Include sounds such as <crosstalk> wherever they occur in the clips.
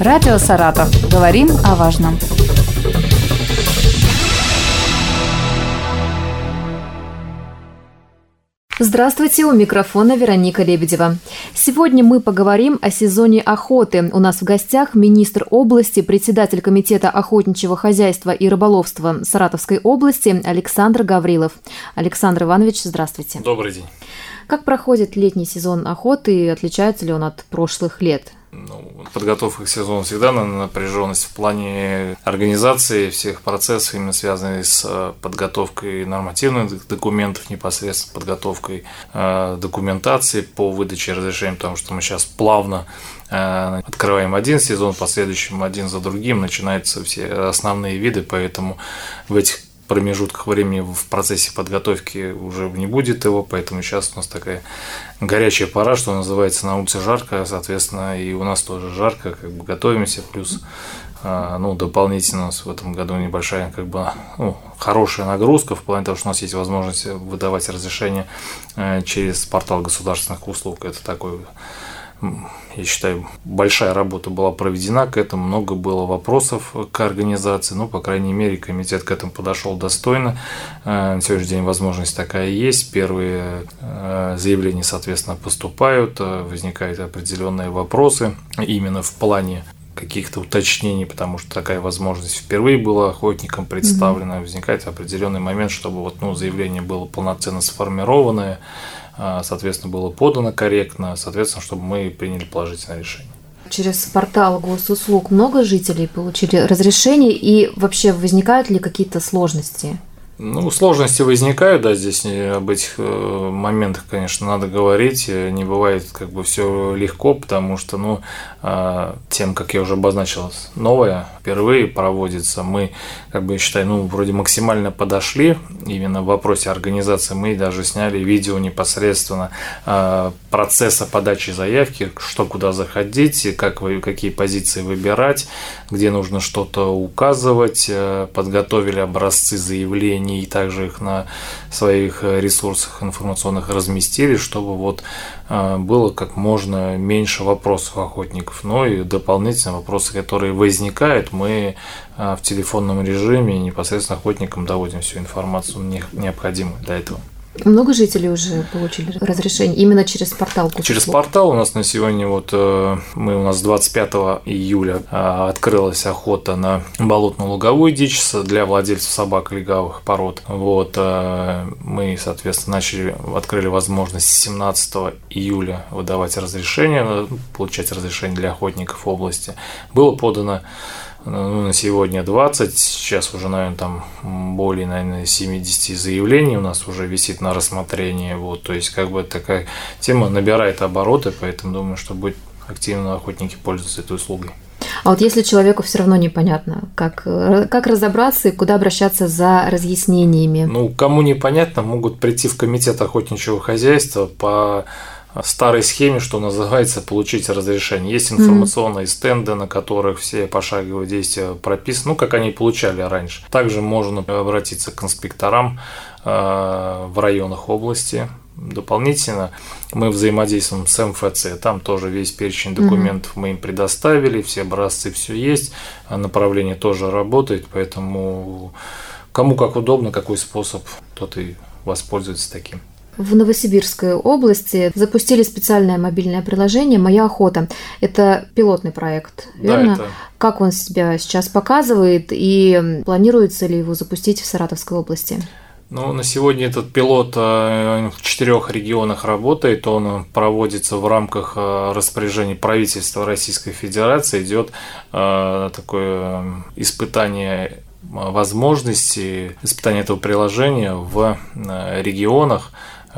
Радио «Саратов». Говорим о важном. Здравствуйте, у микрофона Вероника Лебедева. Сегодня мы поговорим о сезоне охоты. У нас в гостях министр области, председатель Комитета охотничьего хозяйства и рыболовства Саратовской области Александр Гаврилов. Александр Иванович, здравствуйте. Добрый день. Как проходит летний сезон охоты и отличается ли он от прошлых лет? Ну, подготовка к сезону всегда на напряженность в плане организации всех процессов, именно связанных с э, подготовкой нормативных документов, непосредственно подготовкой э, документации по выдаче разрешений, потому что мы сейчас плавно э, открываем один сезон, последующим один за другим начинаются все основные виды, поэтому в этих промежутках времени в процессе подготовки уже не будет его, поэтому сейчас у нас такая горячая пора, что называется, на улице жарко, соответственно, и у нас тоже жарко, как бы готовимся, плюс а, ну, дополнительно у нас в этом году небольшая, как бы, ну, хорошая нагрузка в плане того, что у нас есть возможность выдавать разрешение э, через портал государственных услуг. Это такой я считаю, большая работа была проведена к этому, много было вопросов к организации, ну, по крайней мере, комитет к этому подошел достойно. Э, на сегодняшний день возможность такая есть. Первые э, заявления, соответственно, поступают, э, возникают определенные вопросы именно в плане каких-то уточнений, потому что такая возможность впервые была охотникам представлена, mm-hmm. возникает определенный момент, чтобы вот, ну, заявление было полноценно сформированное, соответственно, было подано корректно, соответственно, чтобы мы приняли положительное решение. Через портал госуслуг много жителей получили разрешение и вообще возникают ли какие-то сложности? Ну, сложности возникают, да, здесь об этих э, моментах, конечно, надо говорить. Не бывает как бы все легко, потому что, ну, а, тем, как я уже обозначил, новое впервые проводится. Мы, как бы, считаю, ну, вроде максимально подошли именно в вопросе организации. Мы даже сняли видео непосредственно а, процесса подачи заявки, что куда заходить, как вы, какие позиции выбирать, где нужно что-то указывать, э, подготовили образцы заявлений и также их на своих ресурсах информационных разместили, чтобы вот а, было как можно меньше вопросов охотников. Но и дополнительные вопросы, которые возникают, мы а, в телефонном режиме непосредственно охотникам доводим всю информацию необходимую для этого. Много жителей уже получили разрешение именно через портал? Через портал у нас на сегодня вот э, мы у нас 25 июля э, открылась охота на болотно-луговую дичь для владельцев собак леговых пород. Вот э, мы, соответственно, начали открыли возможность 17 июля выдавать разрешение, получать разрешение для охотников области. Было подано ну, на сегодня 20, сейчас уже, наверное, там более, наверное, 70 заявлений у нас уже висит на рассмотрение, вот, то есть, как бы такая тема набирает обороты, поэтому думаю, что будет активно охотники пользоваться этой услугой. А вот если человеку все равно непонятно, как, как разобраться и куда обращаться за разъяснениями? Ну, кому непонятно, могут прийти в комитет охотничьего хозяйства по старой схеме, что называется, получить разрешение. Есть информационные mm-hmm. стенды, на которых все пошаговые действия прописаны, ну, как они получали раньше. Также можно обратиться к инспекторам э, в районах области. Дополнительно мы взаимодействуем с МФЦ, там тоже весь перечень документов mm-hmm. мы им предоставили, все образцы, все есть, направление тоже работает, поэтому кому как удобно, какой способ, тот и воспользуется таким. В Новосибирской области запустили специальное мобильное приложение «Моя охота». Это пилотный проект, верно? Да, это... Как он себя сейчас показывает и планируется ли его запустить в Саратовской области? Ну, на сегодня этот пилот э, в четырех регионах работает. Он проводится в рамках э, распоряжений правительства Российской Федерации. Идет э, такое испытание возможности испытания этого приложения в регионах,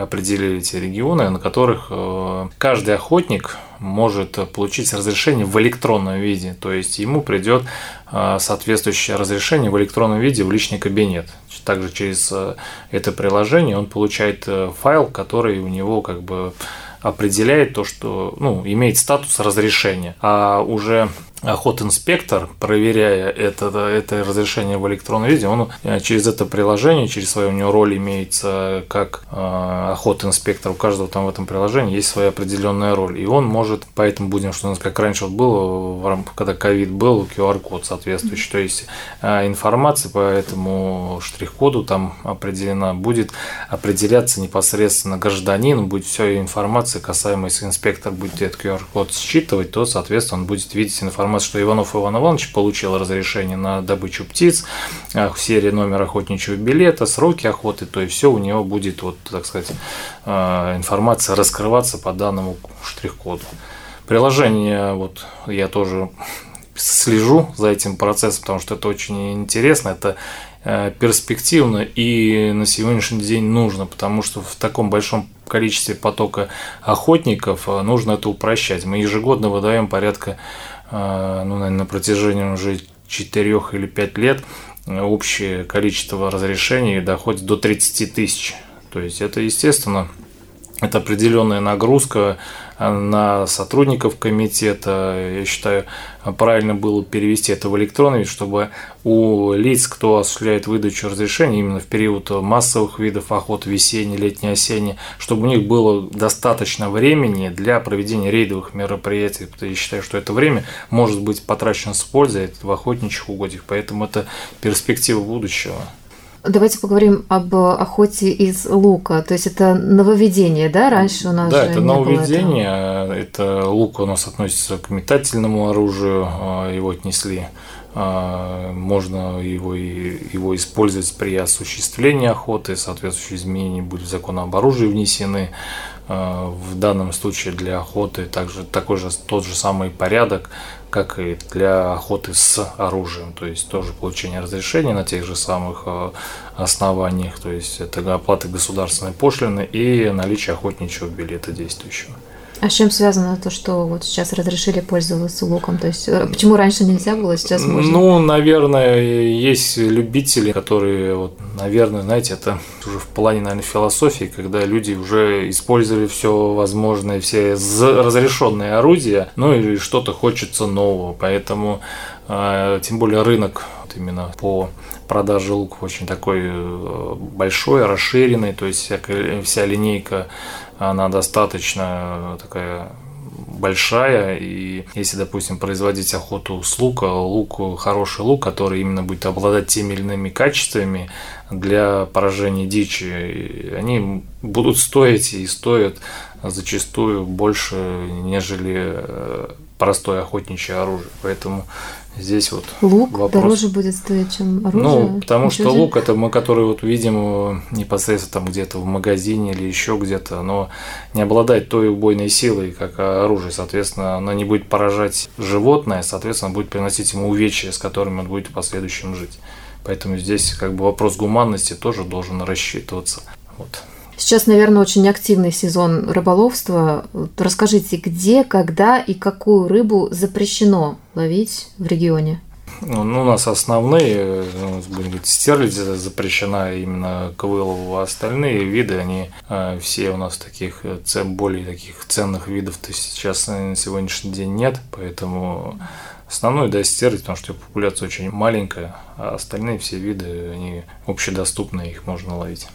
определили эти регионы, на которых э, каждый охотник может получить разрешение в электронном виде. То есть ему придет э, соответствующее разрешение в электронном виде в личный кабинет. Также через э, это приложение он получает файл, который у него как бы определяет то, что ну, имеет статус разрешения. А уже охотинспектор, проверяя это, это разрешение в электронном виде, он э, через это приложение, через свою у него роль имеется как э, охотинспектор, у каждого там в этом приложении есть своя определенная роль, и он может, поэтому будем, что у нас как раньше вот было, когда ковид был, QR-код соответствующий, то есть э, информация по этому штрих-коду там определена, будет определяться непосредственно гражданин, будет вся информация касаемая, если инспектор будет этот QR-код считывать, то, соответственно, он будет видеть информацию информацию, что Иванов Иван Иванович получил разрешение на добычу птиц, в серии номер охотничьего билета, сроки охоты, то есть все у него будет, вот, так сказать, а, информация раскрываться по данному штрих-коду. Приложение, вот я тоже слежу за этим процессом, потому что это очень интересно, это э, перспективно и на сегодняшний день нужно, потому что в таком большом количестве потока охотников э, нужно это упрощать. Мы ежегодно выдаем порядка ну, наверное, на протяжении уже 4 или 5 лет общее количество разрешений доходит до 30 тысяч. То есть это, естественно, это определенная нагрузка на сотрудников комитета. Я считаю, правильно было перевести это в электронный вид, чтобы у лиц, кто осуществляет выдачу разрешений именно в период массовых видов охоты, весенний, летний, осенний, чтобы у них было достаточно времени для проведения рейдовых мероприятий. Я считаю, что это время может быть потрачено с пользой в охотничьих угодьях, поэтому это перспектива будущего. Давайте поговорим об охоте из лука. То есть это нововведение, да? Раньше у нас да, это нововведение. Это лук у нас относится к метательному оружию. А, его отнесли. А, можно его, его использовать при осуществлении охоты. Соответствующие изменения были в закон об оружии внесены. А, в данном случае для охоты также такой же тот же самый порядок как и для охоты с оружием, то есть тоже получение разрешения на тех же самых э, основаниях, то есть это оплата государственной пошлины и наличие охотничьего билета действующего. А с чем связано то, что вот сейчас разрешили пользоваться луком? То есть э, почему раньше нельзя было, сейчас можно? Ну, наверное, есть любители, которые, вот, наверное, знаете, это уже в плане, наверное, философии, когда люди уже использовали все возможное, все разрешенные орудия, ну и что-то хочется нового, поэтому а, тем более рынок вот именно по продаже луков очень такой э, большой, расширенный, то есть вся, вся линейка она достаточно такая большая, и если, допустим, производить охоту с лука, лук, хороший лук, который именно будет обладать теми или иными качествами для поражения дичи, они будут стоить и стоят зачастую больше, нежели э, простое охотничье оружие. Поэтому Здесь вот лук вопрос. дороже будет стоить, чем оружие. Ну, потому Ничего что лук это мы, который вот видим э, непосредственно там где-то в магазине или еще где-то, оно не обладает той убойной силой, как оружие. Соответственно, оно не будет поражать животное, соответственно, будет приносить ему увечья, с которыми он будет в последующем жить. Поэтому здесь как бы вопрос гуманности тоже должен рассчитываться. Вот. Сейчас, наверное, очень активный сезон рыболовства. Расскажите, где, когда и какую рыбу запрещено ловить в регионе? Ну, у нас основные, ну, будем говорить, стерлядь запрещена именно к вылову, а остальные виды, они э, все у нас таких, более таких ценных видов то сейчас на сегодняшний день нет, поэтому основной, да, стерлядь, потому что популяция очень маленькая, а остальные все виды, они общедоступны, их можно ловить.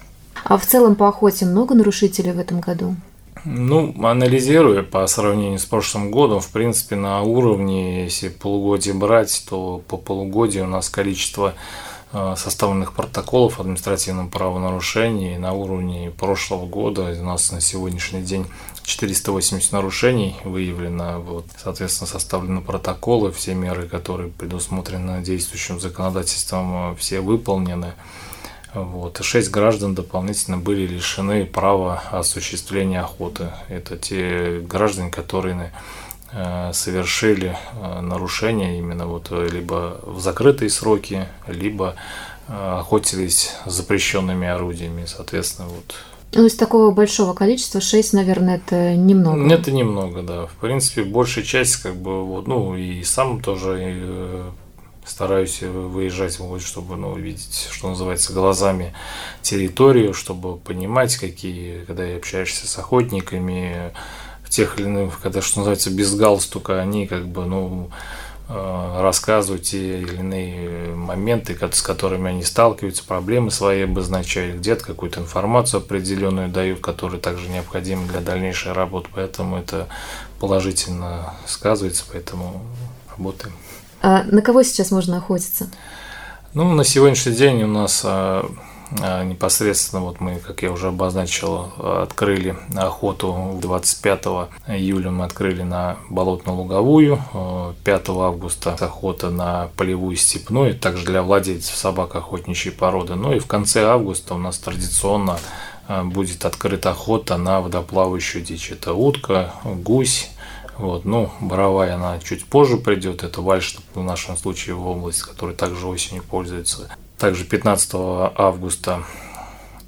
А в целом по охоте много нарушителей в этом году? Ну, анализируя по сравнению с прошлым годом, в принципе, на уровне, если полугодие брать, то по полугодию у нас количество э, составленных протоколов административном правонарушении на уровне прошлого года у нас на сегодняшний день 480 нарушений выявлено, вот, соответственно, составлены протоколы, все меры, которые предусмотрены действующим законодательством, э, все выполнены. Вот. И шесть граждан дополнительно были лишены права осуществления охоты. Это те граждане, которые э, совершили э, нарушения именно вот либо в закрытые сроки, либо э, охотились запрещенными орудиями, соответственно, вот ну, из такого большого количества 6, наверное, это немного. Это немного, да. В принципе, большая часть, как бы, вот, ну, и сам тоже стараюсь выезжать, чтобы ну, видеть, что называется, глазами территорию, чтобы понимать, какие, когда я общаешься с охотниками, тех или иных, когда, что называется, без галстука, они как бы, ну, Э, рассказывают те или иные моменты, с которыми они сталкиваются, проблемы свои обозначают, где-то какую-то информацию определенную дают, которая также необходима для дальнейшей работы, поэтому это положительно сказывается, поэтому работаем. А на кого сейчас можно охотиться? Ну, на сегодняшний день у нас а, а, непосредственно, вот мы, как я уже обозначил, открыли охоту 25 июля мы открыли на болотно-луговую, 5 августа охота на полевую степную, также для владельцев собак охотничьей породы. Ну и в конце августа у нас традиционно а, будет открыта охота на водоплавающую дичь. Это утка, гусь, вот, ну, боровая она чуть позже придет, это вальш в нашем случае в область, который также осенью пользуется. Также 15 августа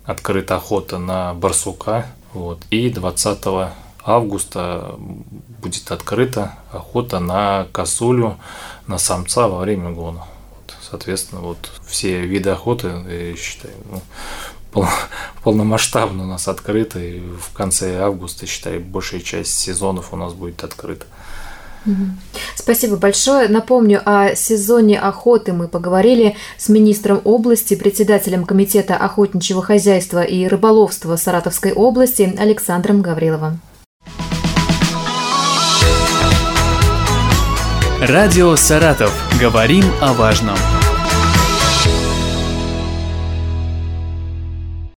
открыта охота на барсука. Вот, и 20 августа будет открыта охота на косулю, на самца во время гона. Вот, соответственно, вот все виды охоты, я считаю, ну, <laughs> полномасштабно у нас открыты. И в конце августа, считаю, большая часть сезонов у нас будет открыта. Спасибо большое. Напомню, о сезоне охоты мы поговорили с министром области, председателем Комитета охотничьего хозяйства и рыболовства Саратовской области Александром Гавриловым. Радио «Саратов». Говорим о важном.